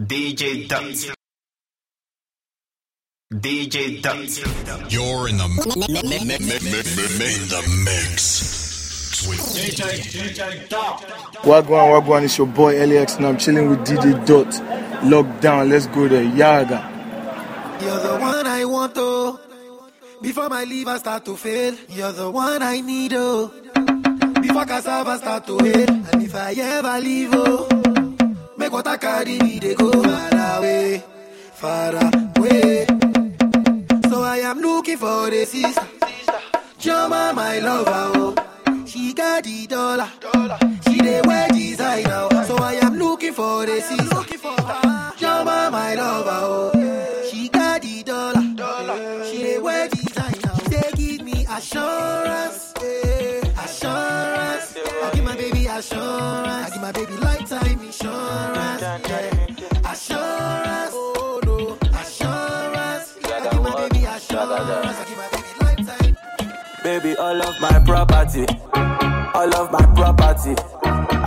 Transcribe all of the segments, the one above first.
DJ Ducks. DJ Ducks. You're in the in the mix. With DJ DJ Ducks. Wagwan, Wagwan, it's your boy LAX, and I'm chilling with DJ Dot. Lockdown, let's go there. Yaga. You're the one I want, oh. Before my liver start to fail, you're the one I need, oh. Before cassava start to hail, and if I ever leave, oh. Make I carry me, they go far away, far away. So I am looking for the sister. Chioma, my lover, oh. She got the dollar. She dey wear designer. oh. So I am looking for the sister. Chioma, my lover, oh. She got the dollar. She dey wear designer. She give me assurance. Assurance. I give my baby lifetime insurance. yeah. Assurance. Oh no. Assurance. I give my baby assurance. I give my baby lifetime. Baby, all of my property, all of my property.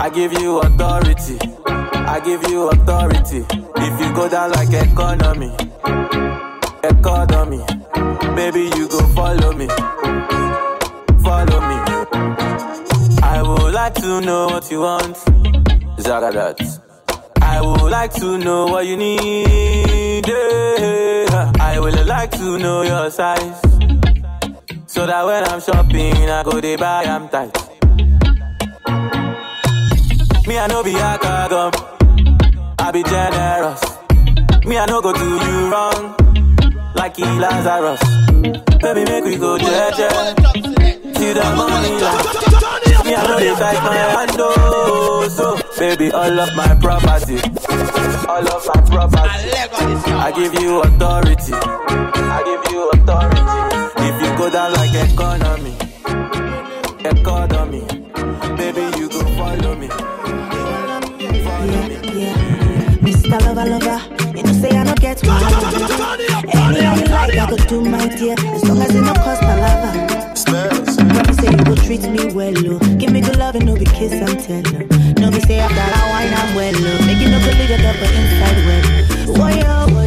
I give you authority, I give you authority. If you go down like economy, economy, baby, you go follow me, follow me. Like to know what you want, Zagadat. I would like to know what you need. yeah. I would like to know your size. So that when I'm shopping, I go they buy I'm tight. Me, I know be a cargo. I be generous. Me, I know go do you wrong. Like he Lazarus. Baby, make we go jeje. See the money. Me, I know they like my hand, oh. So, baby, all of my property. All of my property. I give you authority. I give you authority. If you go down like economy, economy, baby, you go follow me. Follow me. Yeah, Mr. Lover Lover, you know say I don't get wahala. Anyhow you like, I go do my dear, as long as it no cost palava. Promise say you go treat me well, oh. Give me good love and no be kiss and tell, oh. No be say after I wine I'm well, oh. You no go leave your inside well. Woyo, oh, woyo,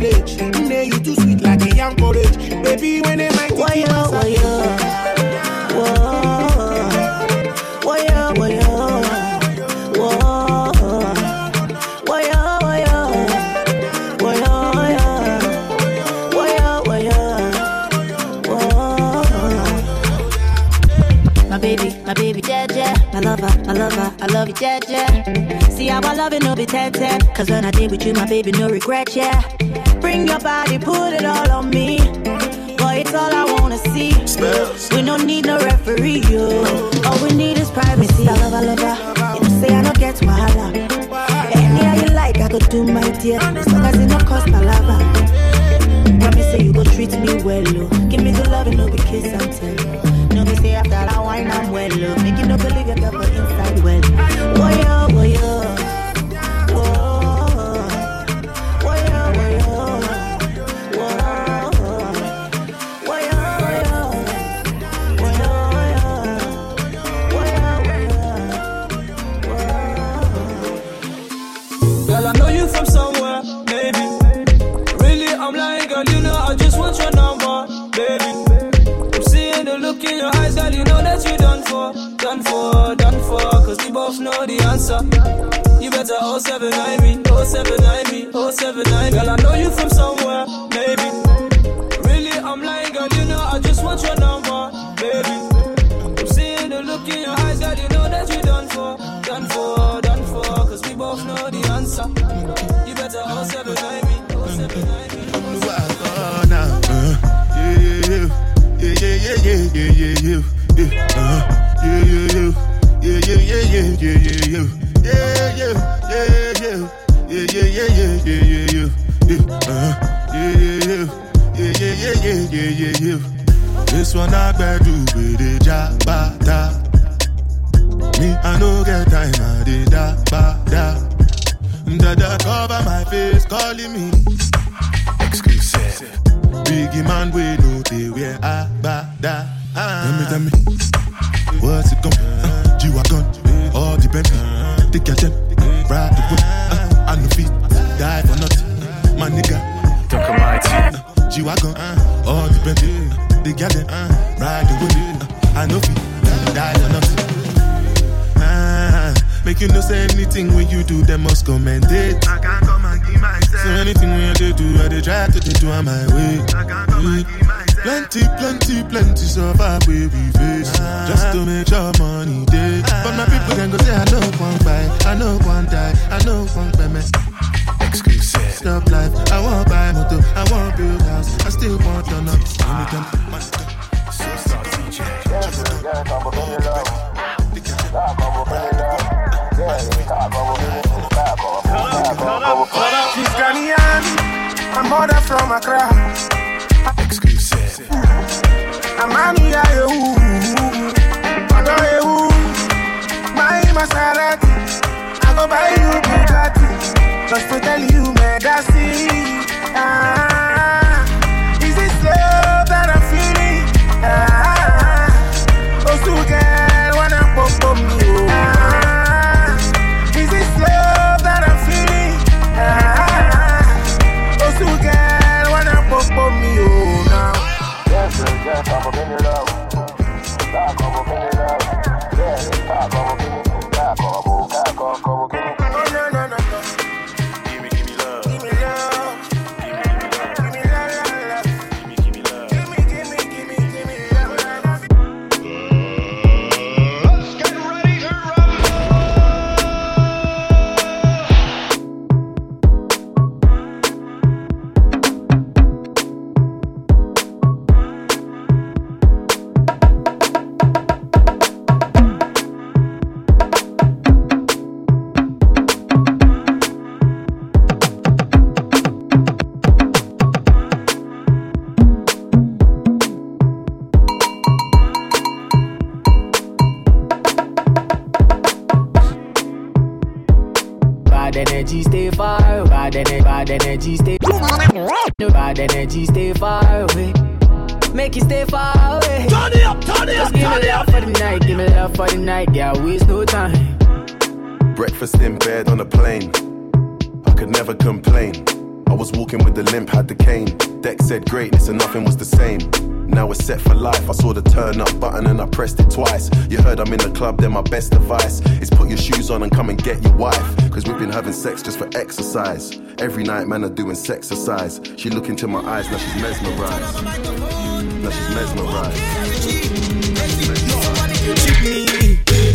for freedom college. Nay, you too sweet like a young porridge. Baby, when they might Woyo, woyo, woah. Woyo, woyo, woah. Woyo, woyo, woyo, woyo. Woyo, woyo, woah. My baby, my baby, Jeje, my lover, my lover, I love you, Jeje. See how I love it, no be 10 10. Cause when I did with you, my baby, no regret, yeah. Bring your body, put it all on me. Boy, it's all I wanna see. We don't need no referee, yo. All we need is privacy. I love, I love, her. You know, say I don't get wahala. Any how you like, I could do my dear. As long as it no cost palava. Promise say you go treat me well, oh. Give me good love and no be kiss and tell. No be say after that wine I'm well, oh. Make you no believe your 079 me, 079 me, 079. Girl, I know you from somewhere, maybe. Really, I'm lying, girl, you know I just want your number, baby. I'm seeing the look in your eyes, girl, you know that you done for, done for, done for, cause we both know the answer. You better 079 me, 079 me. Oh, now, uh, yeah, yeah, yeah, yeah, yeah, yeah, yeah, yeah, yeah, uh, yeah, yeah, yeah, yeah, yeah, yeah, yeah, yeah, yeah, yeah, yeah, yeah, yeah, yeah, yeah, yeah, yeah, yeah, yeah, uh, yeah, yeah, yeah, yeah, yeah, yeah, yeah, yeah, yeah. This one I better with the jabata. Me, I no get time, I did da ba da. Dada cover my face, calling me exclusive. Biggie man, we know they wear a bada. Tell me, tell me, what's it gon' uh, G-Wagon, all the Bentley, the kitchen, ride the whip, uh, I no feet, die for nothing, my nigga. Don't come my team. Uh, G-Wagon, uh, all the Bentley, the kitchen, uh, ride the whip, uh, I no feet, die for nothing. Ah, make you no say anything when you do, them must commend it. I can't come and give myself. So anything when you do, I they try to do on my way. I can't come and give myself. Plenty, plenty, plenty survive where we face. Just to make sure money day. But my people then go say, I know one buy, I know one die, I know one payment. Exclusive. Stop life, I want buy motor, I want build house, I still want to know. Anytime, Superstar DJ. She's Ghanaian, my mother from Accra. Amani ya yehu, my Maserati. I go buy you just to tell you, that's club, then my best advice is put your shoes on and come and get your wife. Cause we've been having sex just for exercise. Every night, man, are doing sexercise. She look into my eyes, now she's mesmerized. Now she's mesmerized.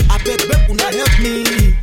I beg, help me.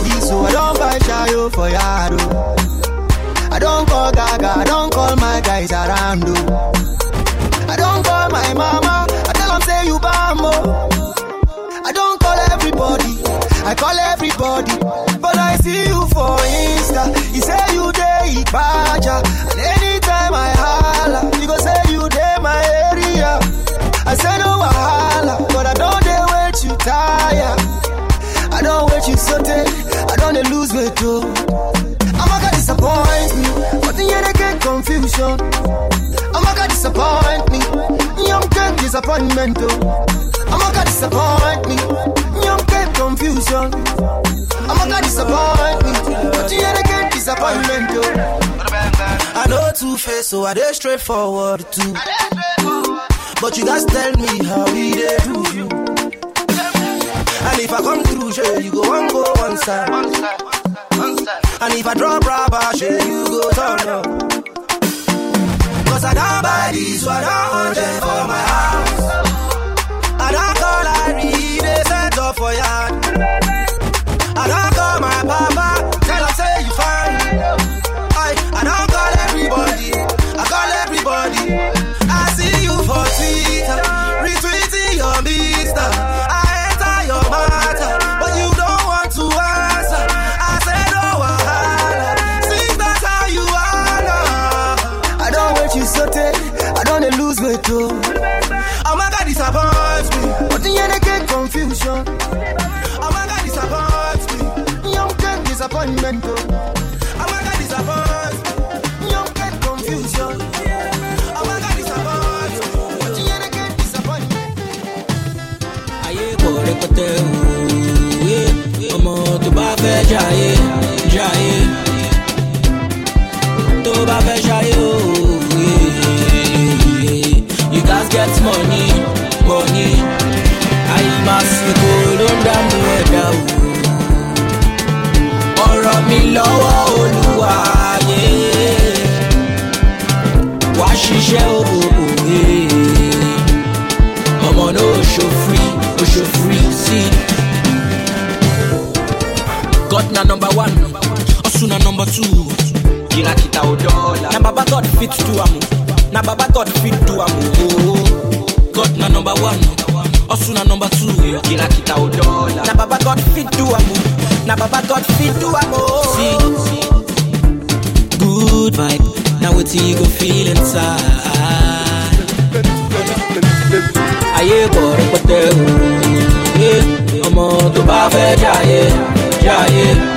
Don't this, so I don't buy shayo for yard. oh. I don't call Gaga, I don't call my guys around. oh. I don't call my mama, I tell them say you bambo. Oh. I don't call everybody, I call everybody. But I see you for Insta, you say you day Ibaja. And anytime I holla, you go say you day my area. I say no wahala, but I don't dey wait you tire. I don't wait you sote, I don't lose weight too. I'm gonna disappoint me, but then you get confusion. I'm gonna disappoint me, young get disappointment too. I'm gonna disappoint me, young get confusion. I'm gonna disappoint me, but you get disappointment too. I know two face, so I dey straightforward too. But you guys tell me how we dey do you. And if I come through, you go one go one side. And if I drop rubber, sure, you go turn up. Cause I don't buy this one, I don't for my house. I don't call I read they set up for yard. God na number one, Osu na number two. Kìràkìtà ò dọ́ọ̀la. Na baba God fit do am o, na baba God fit do am o. God na number one, Osu na number two. Kìràkìtà ò dọ́ọ̀la. Na baba God fit do am o, na baba God fit do am o. See, good vibe, na wetin you go feel inside. ayé kò rẹpẹtẹ òye ọmọ tó bá fẹ́ jayé tó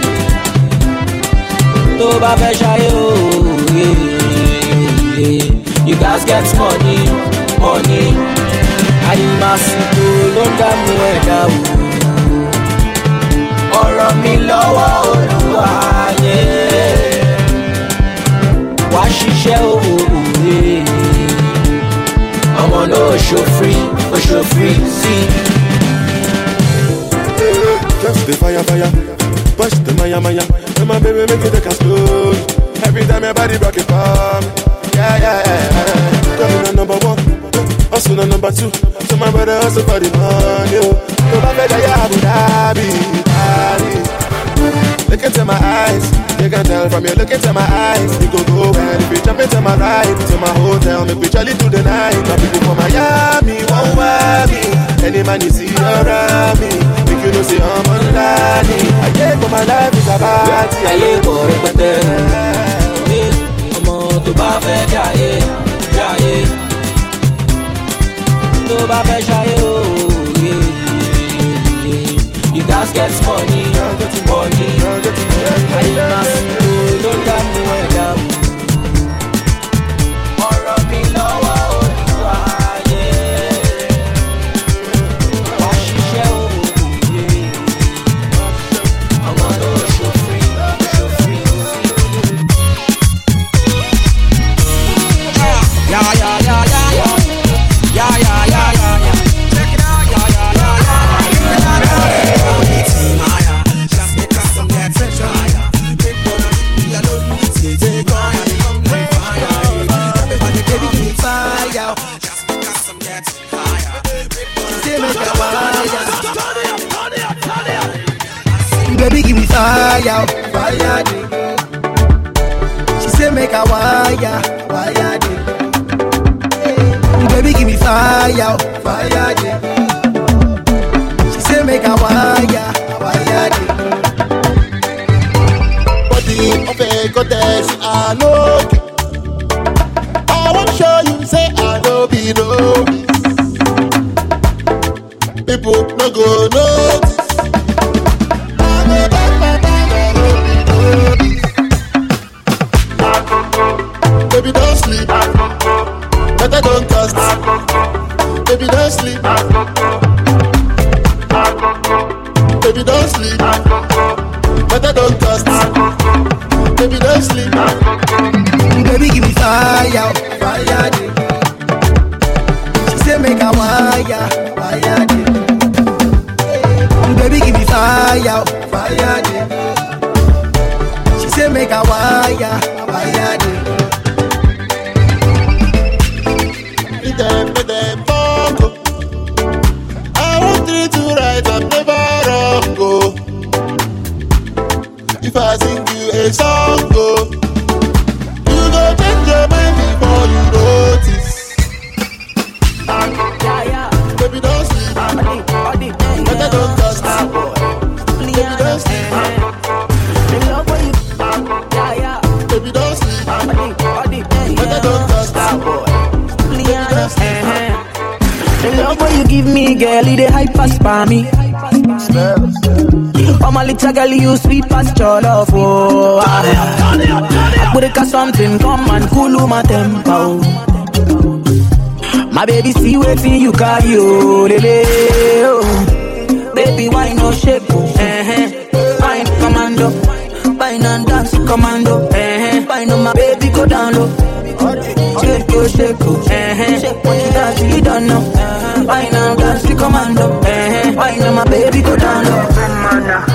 bá fẹ́ ṣayé òye you gats get money money àyìnbásíkò ló ń dààmú ẹ̀dá o ọ̀rọ̀ mi lọ́wọ́ olúwa yé wá ṣiṣẹ́ òye ọmọ náà ṣo free sí. Just the fire, fire. Push the maya, maya. And my baby make it take a slow. Every time your body rock it for me. Yeah, yeah, yeah. Coming on number one. Also on number two. So my brother hustle for the money. Oh. So my better, yeah, Abu Dhabi. Dhabi. Look into my eyes. You can tell from your look into my eyes. We go go and if you jump into my ride, to my hotel, make we jolly through the night. My people from Miami, won't worry. Any man you see around me, make you know say I'm on daddy. I get for my life is a party. ayé pọ̀ rẹpẹtẹ. Ọmọ tó bá fẹ́ jayé jayé tó bá fẹ́ ṣayé o you gats get money. Money. ayé máa fi wo ló dá fire, fire. dey. She say make a wire, wire. dey. Baby, give me fire, fire. dey. She say make a wire, wire. dey. body of a goddess, I know. Sleep. Better don't. Baby, don't. The love when you give me, girl, it dey hype pass for me. Oh my little girl, you sweet past your love, oh. I put it something, come and cool my tempo. My baby, see waiting you carry, oh, lele, oh. Baby, why no shake, oh, eh. Wine commando, wine and dance commando, eh. Wine on my go down low. Shake, oh, shake, oh, eh, eh. Shake when you you don't know. Wine and dance commando, eh, eh. Wine on my baby, go down low.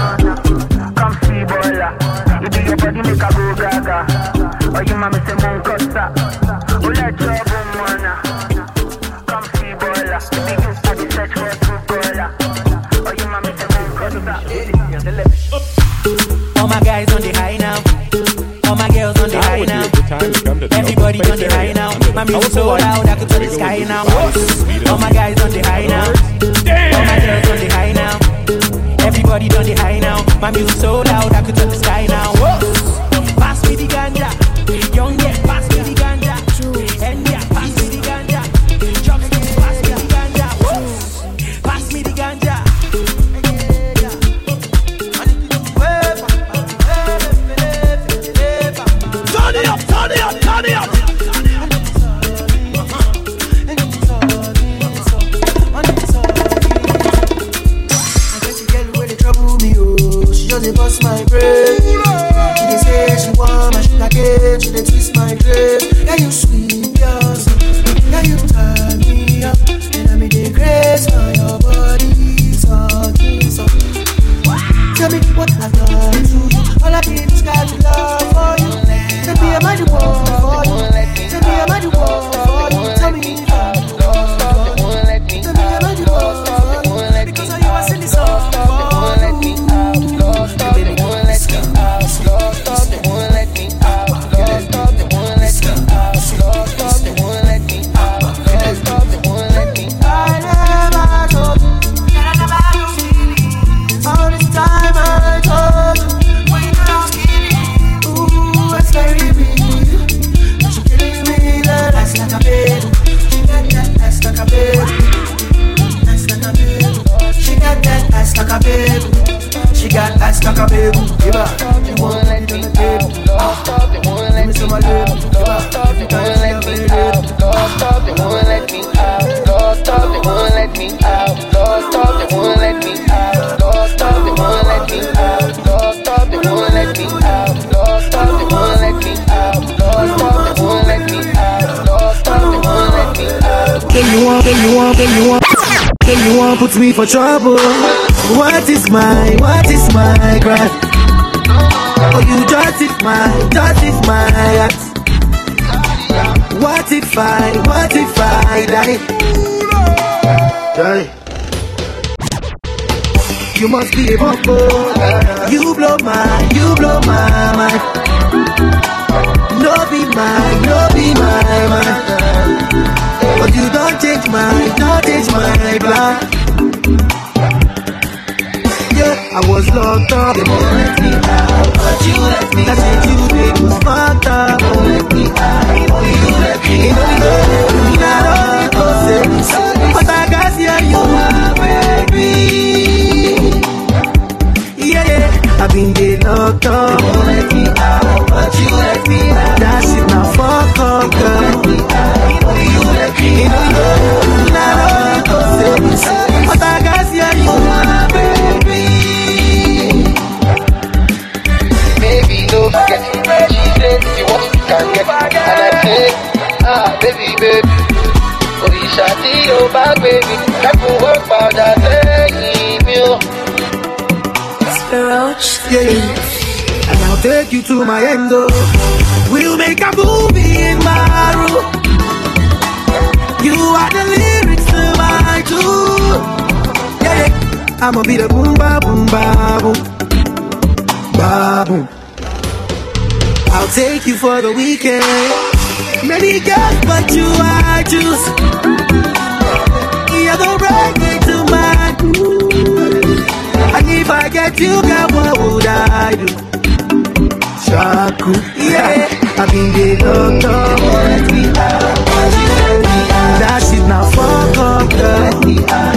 My so loud I could touch the sky now. All my guys on the high now. All my girls on the high now. Everybody on the high now. My music so loud I could touch the sky now. Yeah, you sweet. Me for trouble. What is my, what is my crime? Oh, you justify, justify act. What if I, what if I die? Die. You must be a bumbo. You blow my, you blow my mind. No be mine, no be my mind. They won't let me out, but you let me That's it, you did was fucked up. Won't let me out, but you let me out. You know, Ah, baby, baby Òrìṣà tí o bá gbé mi Dákun wọ́n padà sẹ́yìn mi o. Yeah. And I'll take you to my end, oh. We'll make a movie in my room. You are the lyrics to my tune. Yeah. I'ma be the boom, ba, boom, ba, boom. Ba, boom. I'll take you for the weekend. Many girls, but you I choose. You're the right way to my groove. And if I get you, girl, what would I do? Shaku, yeah. I've been the doctor. Let me out. That shit now fuck up, girl.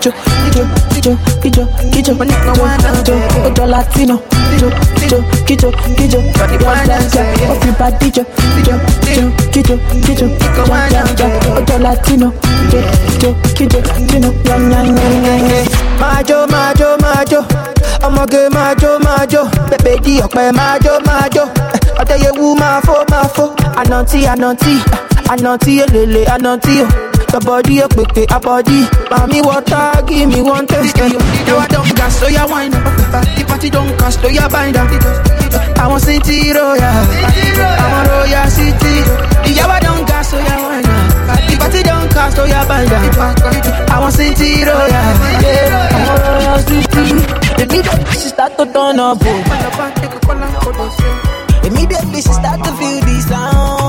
Picho, picho, picho, picho, picho My nigga want to Otro latino Picho, picho, picho, picho Girl, girl, girl Off your body, picho, picho, picho, picho, picho Girl, girl, girl Otro latino Picho, picho, picho, picho Macho, macho, macho ọmọge máa jó máa jó bèbè di ọ̀pẹ máa jó máa jó ọ̀dẹ̀yẹwù máa fó máa fó ànàntí ànàntí ànàntí èlèlè ànàntí. Your body a quick a body. Mommy water, give me one taste. You are don't gas, so you wine up. The party don't cost, so you bind up. I want city royal, I want royal city. You are don't gas, so you wine up. The party don't cost, so you bind up. I want city royal, yeah. I want royal city. Immediately she start to turn up. Oh. Immediately she start to feel the sound.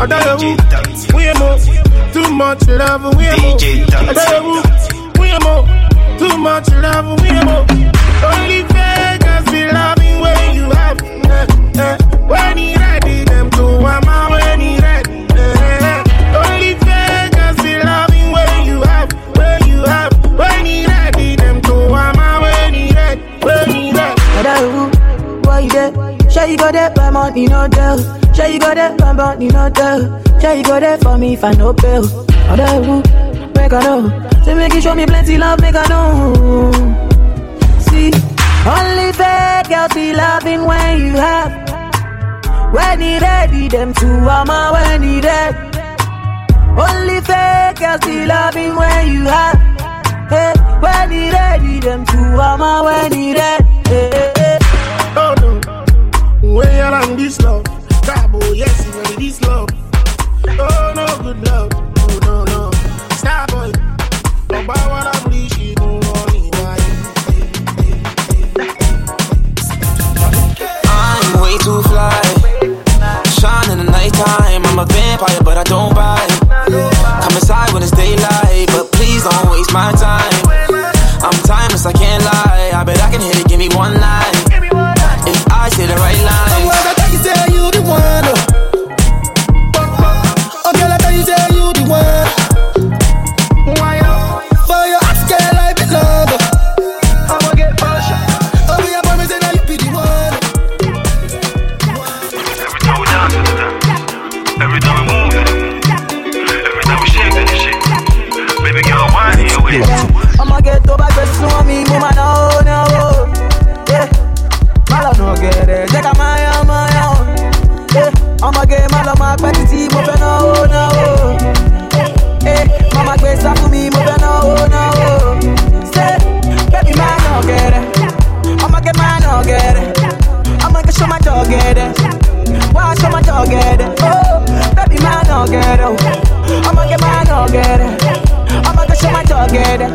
I don't know. We are more, too much love. We are more. I don't know. We are more, too much love. We more. Only Vegas be loving when you have. eh, eh. When he ready, them to mama when he ready. eh. Only Vegas be loving when you have, when you have, when he ready, them to mama when he ready, when he ready. I Hello, why you there? Sure you got that by money no tell. You got that by money no tell. Sure you got that for me if I no bill. Hello, make I know. Say make you show me plenty love, make I know. See, only fake girls be loving when you have. When he ready, them two mama when he dead. Only fake girls be loving when you have. Hey, when he ready, them two mama when he dead. Hey, hey, hey. Oh no, when you're on this love, Bad boy, oh, yes, you ready this love. Oh no, good love. Oh no, no. Star boy. Oh, buy what I'm leashing. I'm way too fly. Shine in the nighttime. I'm a vampire, but I don't bite. Come inside when it's daylight, but please don't waste my time. I'm timeless, I can't lie. I bet I can hit it, give me one line. If I say the right line. Yeah, I'ma get malo ma petty, mo fe oh, no, no. Yeah, mama get sa for me, mo no, oh, no. Say, baby man no get it. I'ma get man no get it. I'ma get show my dog get it. Why show my dog get it? Oh, baby man no get it. I'ma get man no get it. I'ma go show my dog get it.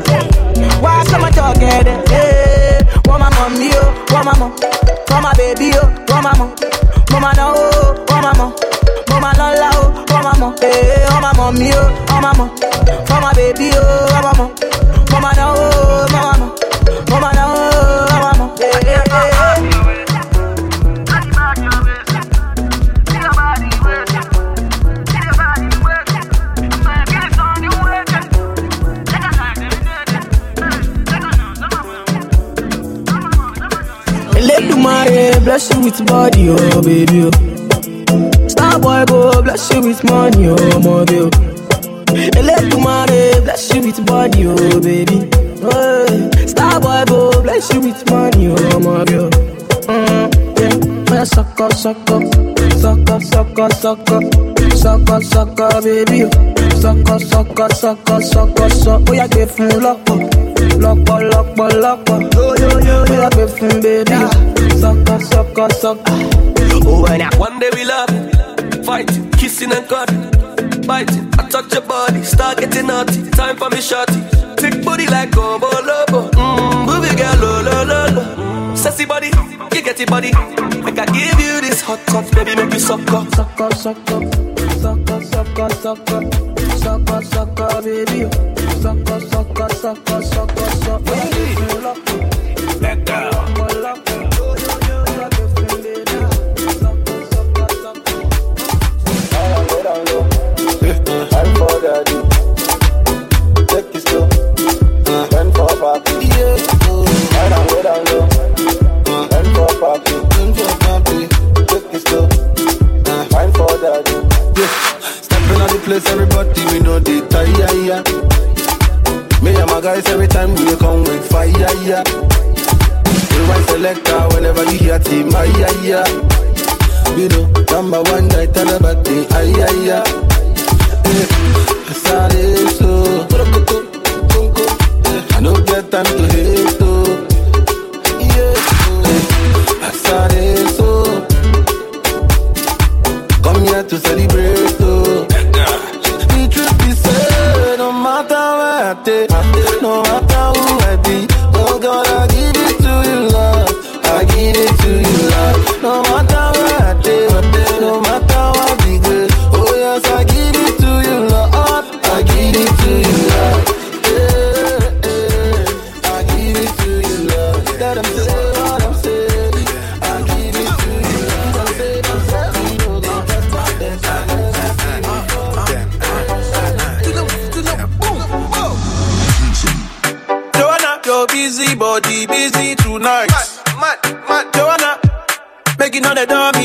Why show my dog get it? Yeah. Want my mommy, oh, want my mom, oh, want my baby, oh, want my mom, mama no, oh, want my mom, mama no la, oh, want my mom, eh, want my mommy, oh, mom, want my baby, oh, want my mom, mama no, oh, mama Eledumare bless you with body, oh baby. Oh. Star boy go bless you with money, oh my baby. Eledumare bless you with body, oh baby. Hey. Star boy go bless you with money, oh baby. Mm, yeah. Oh, suck up, suck up, suck up, suck up, suck up, suck up, baby. Suck up, suck up, suck up, suck up, suck up. Oh, yeah, me lock up. Lọ́pọ̀ lọ́pọ̀ lọ́pọ̀ Bóyá pé fún bébí Sọ́kọ̀ sọ́kọ̀ sọ́kọ̀. Oh, one day we love fight, kissing and cuddling, biting. I touch your body, start getting naughty. Time for me shorty. Thick booty like combo lobo. Mmm, movie girl, lo lo lo lo. Mm, Sassy body, you get it body. Make I give you this hot touch, baby, make you suck up. Sọ́kọ̀ sọ́kọ̀ sọ́kọ̀ sọ́kọ̀ sọ́kọ̀ sọ́kọ̀ sọ́kọ̀ bébí Sọ́kọ̀ sọ́kọ̀ sọ́kọ̀ sọ́kọ̀ sọ́kọ̀. Bóyá pé Uh, for daddy. Yeah. Stepping on the place, everybody we know the tire. Yeah. Me and my guys every time we come with fire. Yeah. We ride selector whenever you hear team. Ah, yeah, yeah. You know, number one guy tell about the ay ay ay. Sáré so, I no get time to hate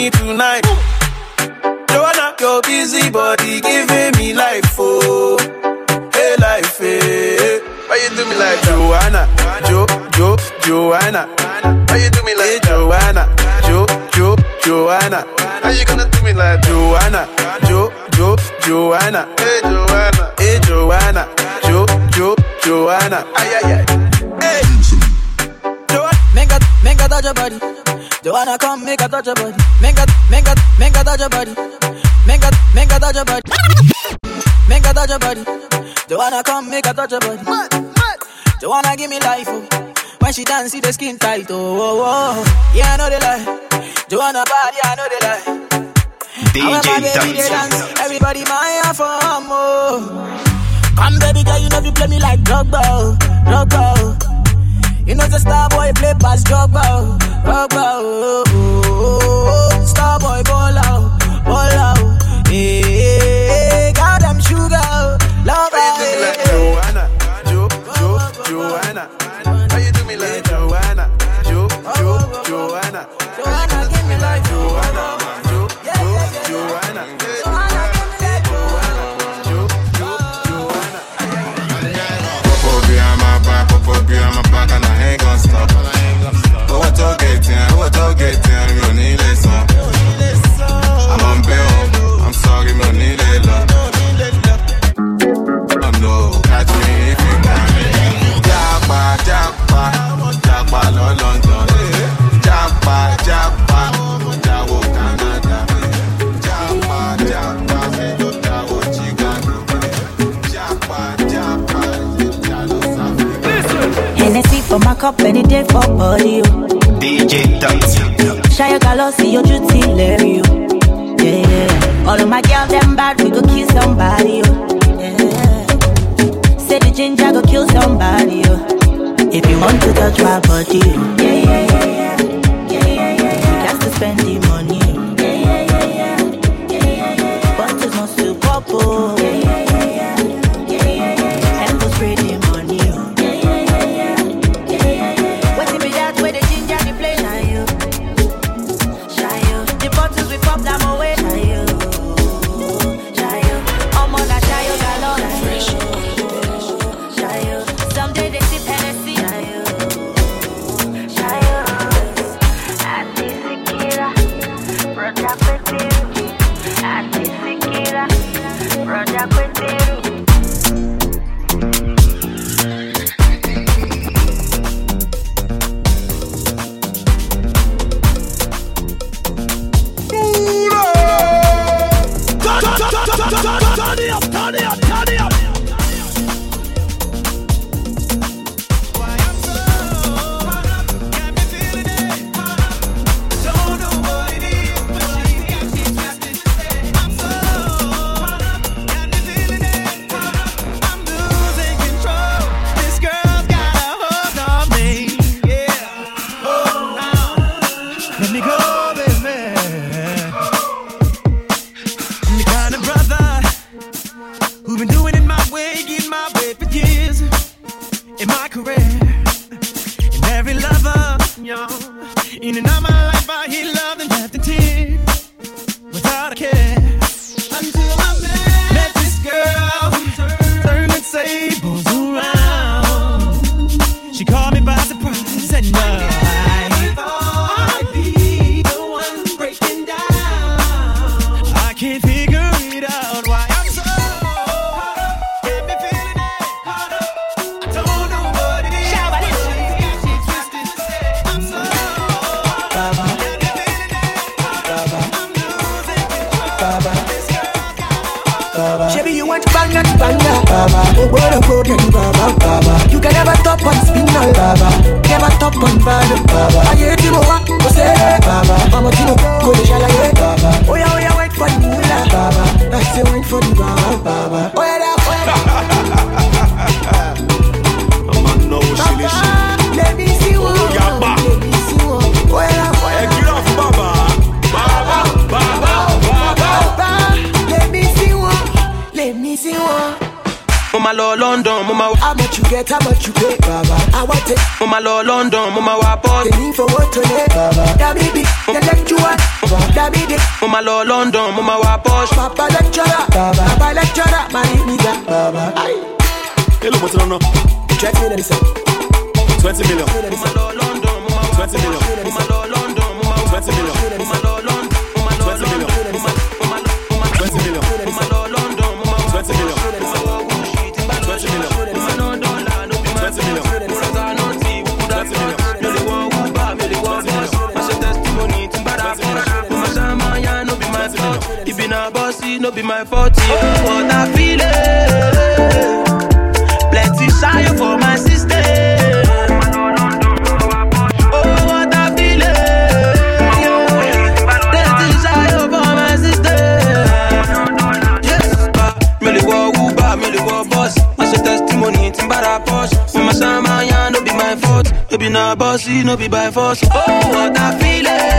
all the dummy tonight. Joanna, your busy body giving me life, oh, hey life, hey. Why you do me like Joanna, Jo, Jo, Joanna? Why you do me like Joanna, Jo, Jo, Joanna? How you gonna do me like Joanna, Jo, Jo, Joanna? Hey Joanna, hey Joanna, Jo, Jo, Joanna? Ay ay ay. Hey. Make a, make a touch your body. Joanna, come make a touch your body. Make a, make a, make a touch your body. Make a, make a touch your body. Make a touch your body. Joanna, come make a touch your body. Joanna, give me life, oh. When she dance, see the skin tight, oh, oh, oh. Yeah, I know they lie. Joanna body, I know they lie. My baby they dance, everybody my for oh. Come baby girl, you know you play me like Drogba, Drogba. You know the star boy play pass Drogba, oh, Drogba, oh, oh, oh, oh. Star boy ball out, ball out. Hey, hey, got them sugar, love like Joanna, Jo, Jo, Joanna. I'm sorry, mi ò ní lè any day for body. Oh. DJ. Shy your color, see your duty, Larry. Oh. Yeah, yeah. All of my girls, them bad, we go kill somebody. Oh. Yeah. Say the ginger go kill somebody. Oh. If you want to touch my body. Oh. Yeah, yeah, yeah, yeah. Yeah, yeah, yeah, yeah. Just to spend the money. Oh. Yeah, yeah, yeah, yeah. Yeah, yeah, yeah. But it's not to pop. Oh. My career. And every lover, yo, in and out my life, I hear love and left in tears without a care. Top on spinal, Baba. Never top on bad, Baba. I hear you what go say, Baba. I'm a tino, go to Shalaye, Baba. Oh, yeah, oh, wait for the moolah, Baba. I say, wait for the Baba, Baba. Oh, ma lọ London, mo ma How much you get, how much you pay, Baba. I want it. mo ma lọ London, mo ma wá port. The need for what to lay, Baba. That baby, the lecturer. That baby, Mo ma lọ London, mo ma wá Porsche. Papa lecturer. Baba. Papa lecturer. My nigga, Baba. Aye. Hello, what's on now? Twenty million, sir. 20 million. Mo ma lọ London, mo ma wá 20 million. Mo ma lọ London, mo ma wá 20 million. Mo ma lọ na bọ́sì, no be my fault. Oh, what I feel it. Plenty shy for my sister. No be my fault. Bossy, no be by force. Oh, what I feel it.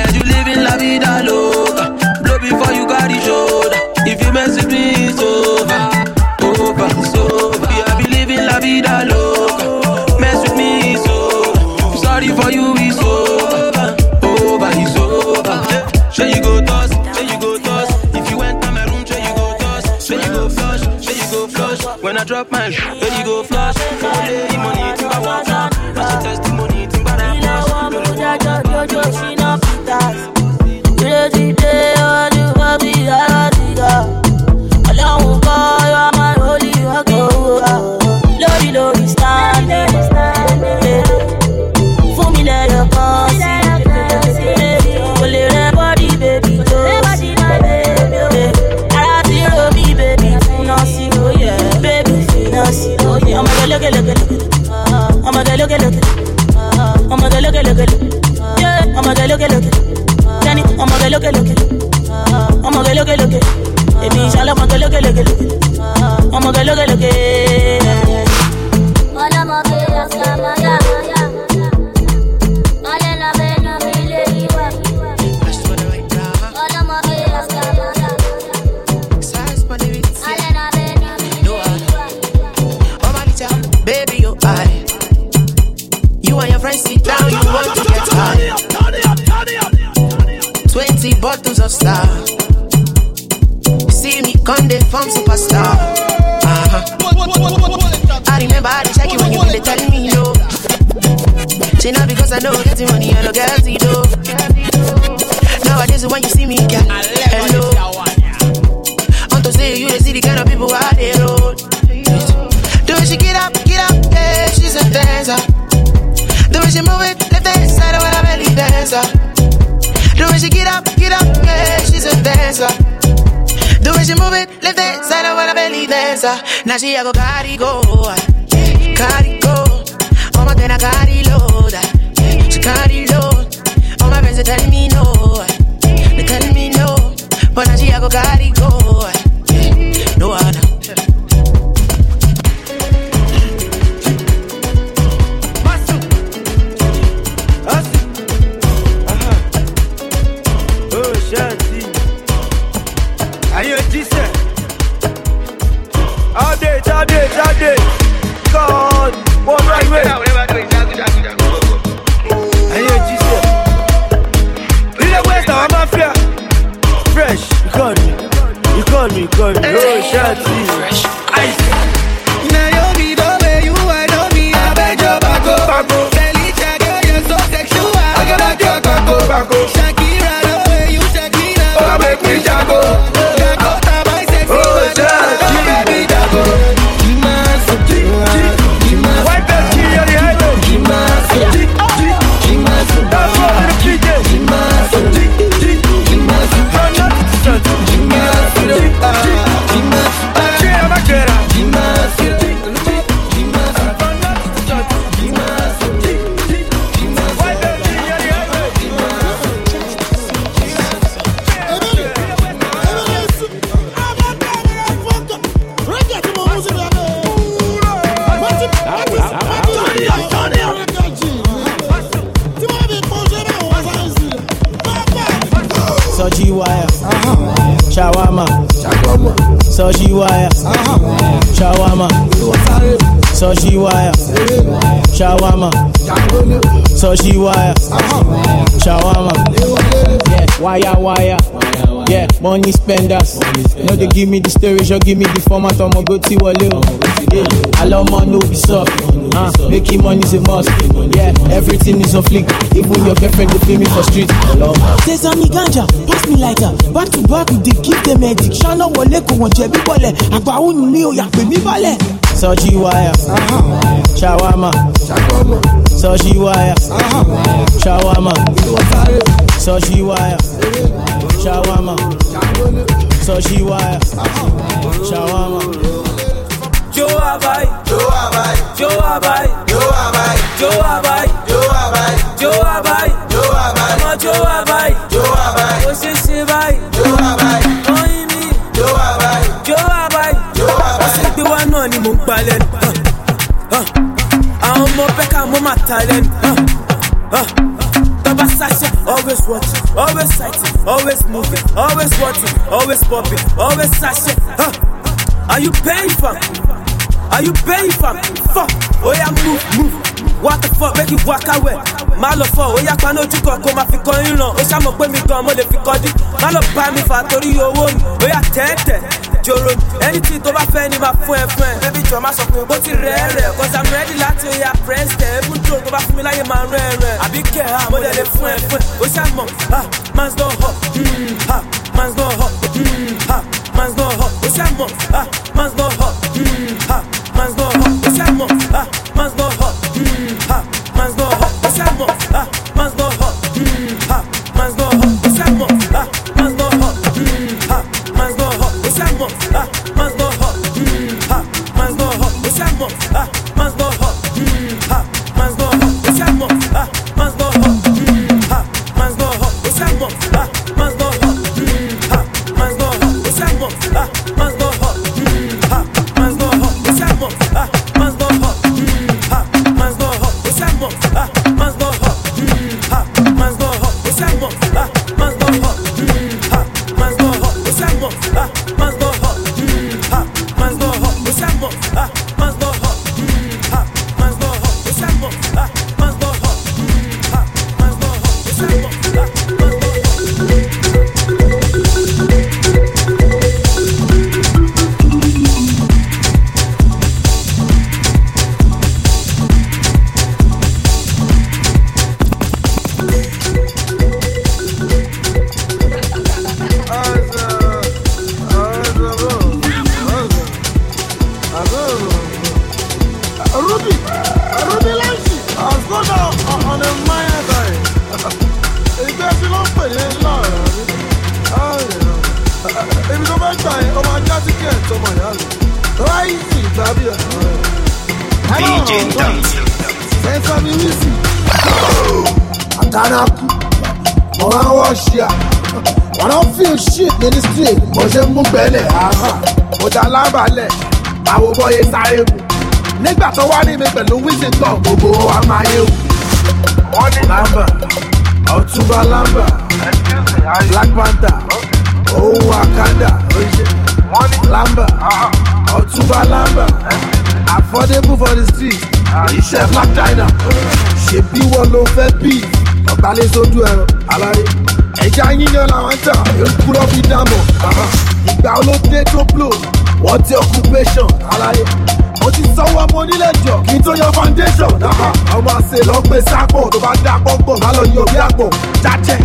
I drop my sure you go flush. Only lókèlókè ọmọge lókèlókè èmi ìṣàlọ́mọge lókèlókè ọmọge lókèlókè. Because I know getting money, I no get the dough. Nowadays when you to see me, girl, hello. Want to say you see the kind of people I dey roll. The way she get up, get up, yeah, she's a dancer. The way she move it, left hand side, oh, I wanna belly dancer. The way she get up, get up, yeah, she's a dancer. The way she move it, left hand side, oh, I wanna belly dancer. Now she a go carry go, deixa soji wire, shawarma. Yeah, wire wire. Yeah, money spenders. No, they give me the storage, or give me the format. I'ma go to wale. o. Yeah, I love money, no be soft. Uh, making money is a must. Yeah, everything is on flick. Even your girlfriend, they pay me for street. Hello. There's a ganja, pass me lighter. Back to back, we dey give them medic. Shana wọlé kò wọ́n jẹ̀bi bọ̀lẹ̀. Àgbà ó ní mi ò yà pè mí balẹ̀. Soji wire, shawarma, soji wire, shawarma, soji wire, shawarma, soji wire, shawarma. Joe Abai, Joe Abai, Joe Abai, Joe Abai, Joe Abai, Joe Abai, Joe Abai, Joe Abai, ọmọ Joe Abai, Joe Abai, ó ṣe ṣe báyìí, Joe Abai, oyin mi, Joe Abai, Joe Abai, Joe Abai. wọ́n sì gbé wá náà ni mò ń pa lẹ́nu. Pẹ́ka mo máa. Uh, uh. Tọ́ba ṣaṣẹ́, always watching, always sighting, always moving, always watching, always popping, always ṣaṣẹ́. Uh. Are you paying for? Are you paying for? Fuck, oya move, move. What the fuck, make it walk away. Má lọ fọ, oya paná ojú kan kó máa fi kọ́ yín lọ. Ó ṣàmọ̀ pé mi gan mo lè fi. Má lọ bá mi fà torí owó mi. Oya tẹ́tẹ̀, mi. Anything tó bá fẹ́ ni máa fún ẹ fún ẹ. Bébí jọ máa sọ pé bó ti rẹ̀ rẹ̀. Cause I'm ready láti oya press tẹ̀. Ebú dùn tó bá fún mi láyé máa rẹ̀ rẹ̀. Àbí kẹ̀ ha, mo dẹ̀ lè fún ẹ fún ẹ. Ó ṣàmọ̀, ha, man's don hot, mm, ha, man's don hot, mm, ha, man's don hot. Ó ṣàmọ̀, ha, man's don hot, mm, ha, man's don hot. Ó ṣàmọ̀, ha, Wíṣítọ̀, gbogbo ní lámbà, ọ̀túnba lámbà, Black Panther, òun Wakanda, lámbà, ọ̀túnba lámbà, affordable for the street, iṣẹ́ Black China, ṣèbí wọn ló fẹ́ bí, ọ̀gbálẹ̀ sójú ẹ̀rọ, aláyé. Ẹja yíyan làwọn ń tà, èkú lọ́ fi dámọ̀, ìgbà olóde tó blow, wọ́n ti occupation, aláyé mo ti sanwó ọmọ onílẹ̀ jọ kí n tó yan foundation. ọmọ àṣẹ lọ gbé sápò tó bá dá pọ́npọ́n má lọ yọ bí àpò. jájẹ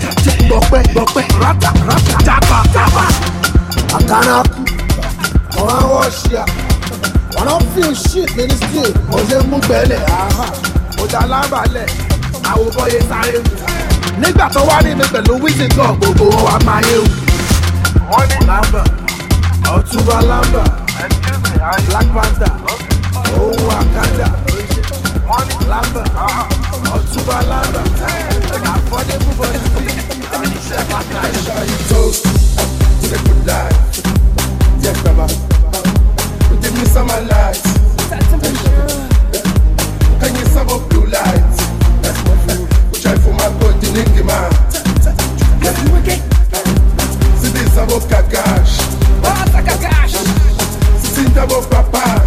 gbọpẹ gbọpẹ rátà rátà jápa jápa. àkàrà kù ọ̀rọ̀ àwọn wọn náà feel shit ní street mo ṣe mú gbẹ́lẹ̀ mo dá lábàálẹ̀ àwòbọ̀yé sáré mu. nígbà tó wá ní mi pẹ̀lú wíṣítọ̀ gbogbo wa máa yé wù. wọ́n ní lámbà ọ̀túnba lámbà black panther òun wakanda lamba ọ̀túnba lamba affordable for the street iṣẹ́ pàtàkì. toast to the good life. Yeah, Baba. Give me some. Can you up blue lights? For my. See this about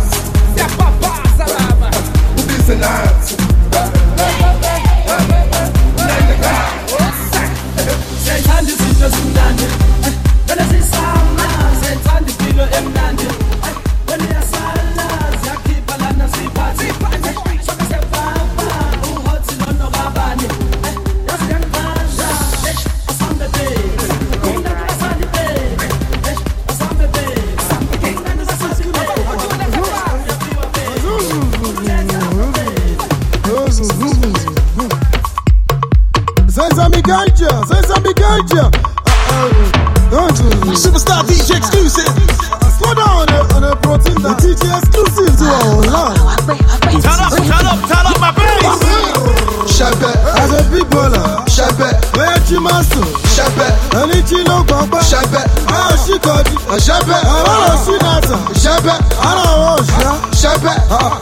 kọ́jú. Ṣẹ̀bẹ̀. Àwọn ọ̀rọ̀ sí nàtà. Ṣẹ̀bẹ̀. Àwọn ọ̀rọ̀ òṣìṣẹ́. Ṣẹ̀bẹ̀.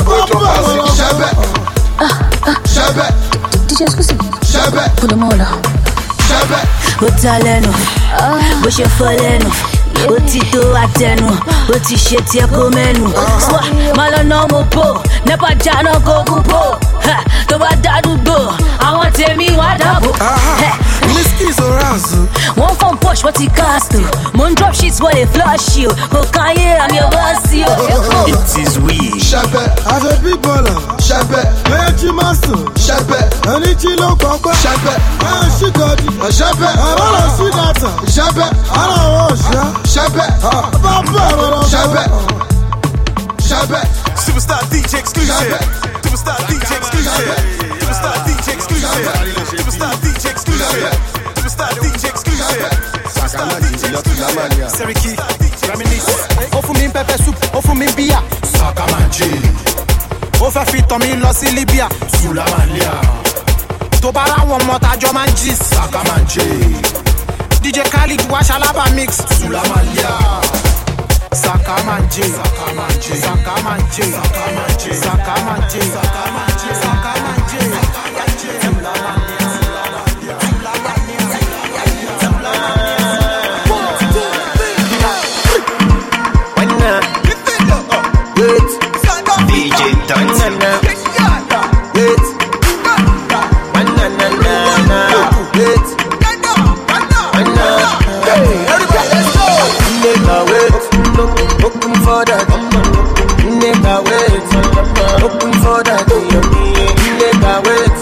Bọ́ọ̀bù àwọn ọ̀rọ̀. Ṣẹ̀bẹ̀. Ṣẹ̀bẹ̀. DJ exclusive. Ṣẹ̀bẹ̀. Kolomola. Ṣẹ̀bẹ̀. ó ta lẹ́nu bó ṣe fọ́ lẹ́nu ó ti tó àtẹnu ó ti ṣe tiẹ̀ kó mẹ́nu. Swa, má lọ ná mo bò nípa jáná kókó bò Ha, tó bá dádúgbò àwọn tèmi wá dàbò. Whiskey Zorazu. wọ́n fọ́n push wọ́n ti cast o mo ń drop shit wọ́n lè flush you kò káyé àmì ọba sí o. It is we. Ṣẹ̀bẹ̀. As a big baller. Ṣẹ̀bẹ̀. Bẹ́ẹ̀ jí máa sùn. Ṣẹ̀bẹ̀. Ẹni jí ló gbọ́gbọ́. Ṣẹ̀bẹ̀. Àwọn ṣì kọ́jú. Ṣẹ̀bẹ̀. Àwọn ọ̀rọ̀ sí nàtà. Ṣẹ̀bẹ̀. Àwọn ọ̀rọ̀ òṣìṣẹ́. Ṣẹ̀bẹ̀. Bàbá ọ̀rọ̀. Ṣẹ̀bẹ̀. Ṣẹ̀bẹ̀. Superstar DJ exclusive. Superstar DJ exclusive. Superstar DJ exclusive. Superstar DJ exclusive. Superstar DJ exclusive. Superstar DJ exclusive. Seriki, reminisce. Ó fún mi ń pẹpẹ soup, ó fún mi ń bíyà. Sakamanji. Ó fẹ́ fi tàn mí lọ sí Libya. Sulamalia. Tó bá ráwọn ọmọ tájọ́ máa ń jí. Sakamanji. DJ Khaled wá ṣalábà mix. Sulamalia. Sakamanje. Sakamanje. Sakamanje. Sakamanje. Sakamanje. Sakamanje. Sakamanje. Open for that. Nigga wait, open for that. Nigga wait,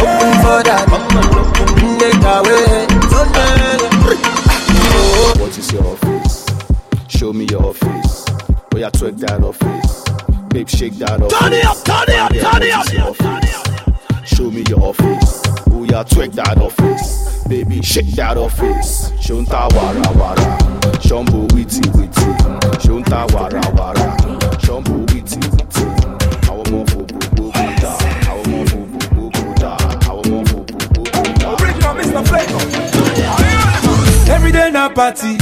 open for that. Nigga wait. What is your office? Show me your office. Oh yeah, twerk that office. Babe, shake that office. Turn it up, turn it up. Turn me your office. Oh yeah, twerk that office. Baby, shake that office. Shunta wara wara. Shumbo witty witty. Shunta wara wara. Shumbo witty witty. Àwọn ọmọ fò gbogbo gbòdà. Àwọn ọmọ fò gbogbo gbòdà. Àwọn ọmọ fò gbogbo gbòdà. Original Mr. Flavor. Every day na party,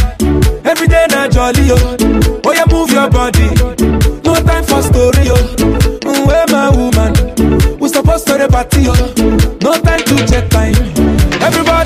every day na jolly oh. Oh yeah, move your body. No time for story oh. Mm, Where my woman? We supposed to the party oh. No time to check time. Everybody shake it,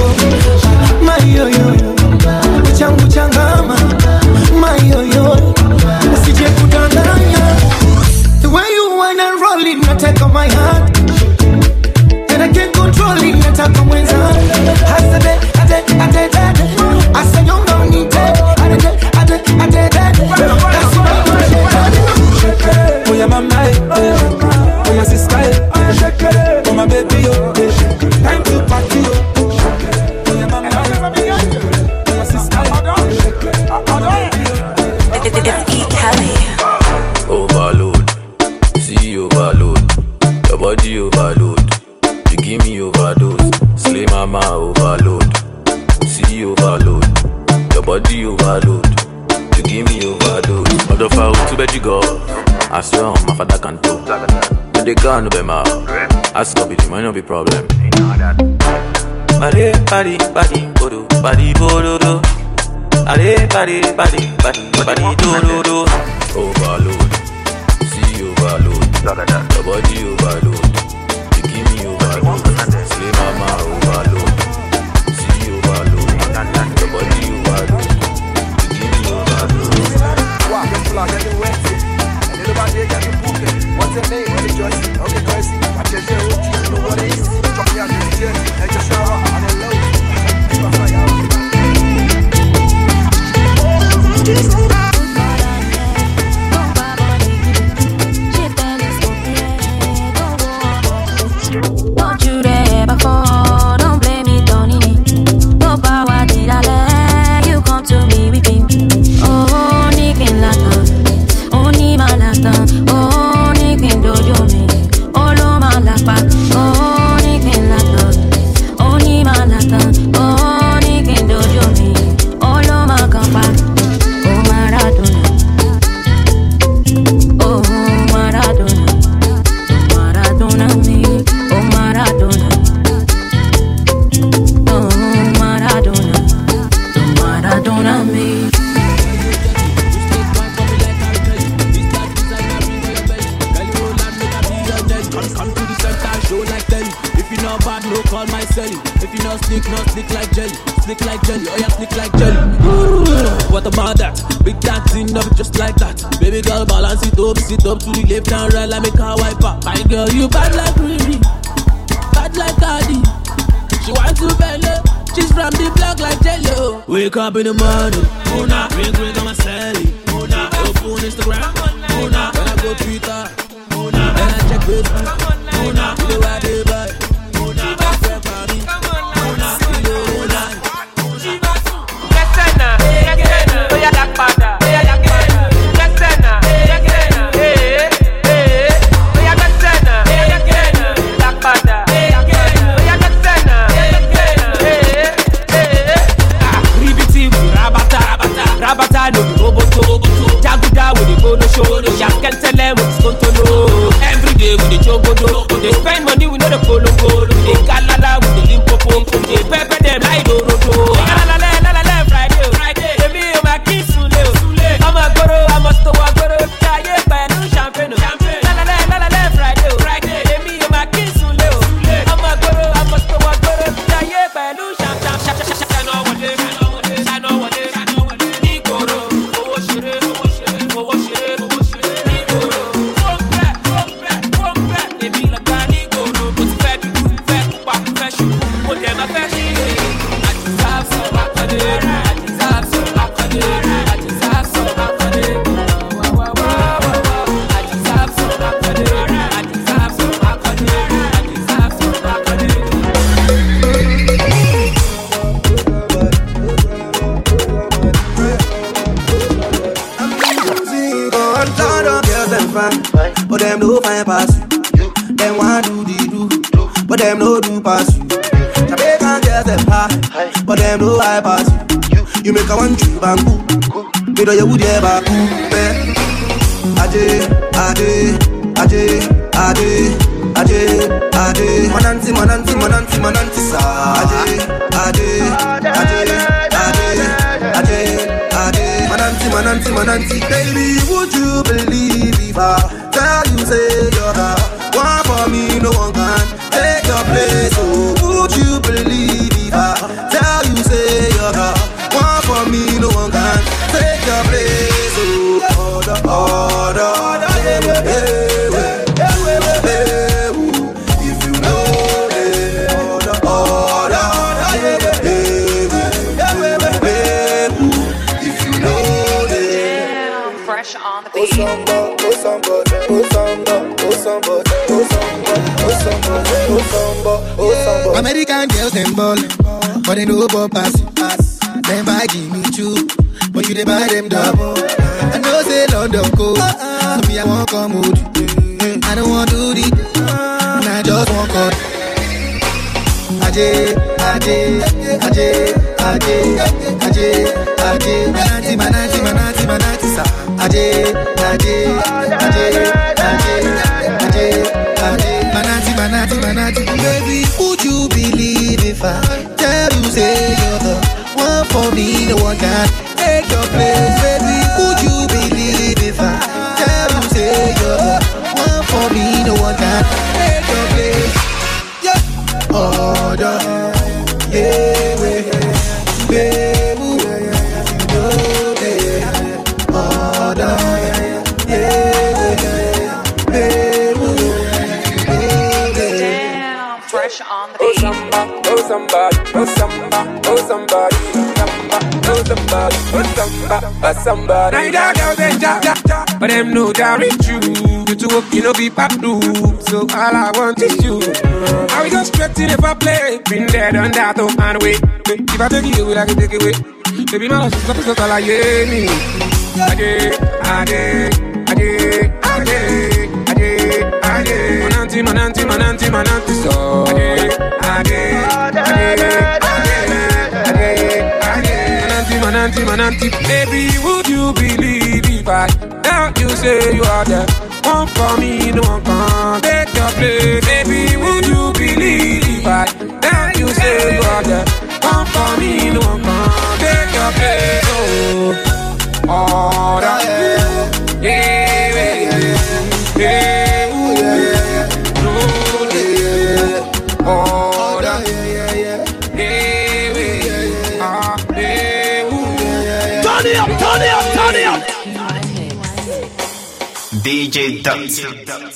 Motherfucker, too bad you go, I swear my father can too. But they can't be my ask up it, might not be problem. Body, body, body, bodo, body, bodo, do. Body, body, body, body, body, do, do, do. Overload, see overload, your body overload, you give me overload, slay mama overload, see overload, your body overload, Flag, get the wet. And everybody get the book. What's the name? What is yours? Okay, currency. Watch your zero. You know what it is. Drop me out the DJ. Let your shower on the low. Don't celly. If you not slick, not slick like jelly. Slick like jelly, oh yeah, slick like jelly. What about that? Big thing up just like that. Baby girl, balance it up, sit up to the left and right like make her wipe up. My girl, you bad like Riri, bad like Cardi. She want to belly, she's from the block like Jello. Oh. Wake up in the morning, Mona, ring ring on my celly, Mona, open Instagram, Mona, when I go Twitter, Mona, and I check Facebook, Mona, you know where they with the bono show, yankentele with scontolo. Every day with the jogodo, they spend money with no the polongo, with the galala with the limpopo, they pepper them no do pass you. Jamaican girls them high, but them no high pass you. You make a one tree bamboo, me do you would ever cool, eh? Ade, ade, ade, ade, ade, ade. Mananti, mananti, mananti, mananti sa. Ade, ade, ade, ade, ade, ade. Mananti, mananti, mananti. Baby, would you believe if I tell you say you're the one for me, no one can your place. American girls them ballin', but they no ball pass it. Pass. Them buy Jimmy Choo, but you dey buy them double. I know say London cold, so me I want come you. I don't want do the, and I just want cut. Aje, aje, aje, aje, aje, aje, manati, manati, manati, manati, sa. Aje, aje, aje, aje, aje, aje, manati, manati, manati. Baby, I tell you say you're the one for me, no one can take your place, baby? Would you believe if I tell you say you're the one for me, no one can take your place? Yeah. Order, oh somebody, oh samba, oh somebody, oh somebody, oh oh somebody. Oh, now girls they ja ja ja, but them know that it's you. You to work, you know be pop. So all I want is you. I will go straight in if I play. Been there, done that, don't find a way. If I take away, I can take it away. Baby, my love is something so all I me. Ade, ade, ade, ade, ade, ade. Mananti, mananti, mananti, mananti, so. Ade, ade, ade, ade, ade, ade. Mananti, mananti, mananti. Baby, would you believe if I tell you say you are the one for me, no one can take your place. Baby, would you believe if I tell you say you are the one for me, no one can take your place. Oh, order, yeah, DJ Dot.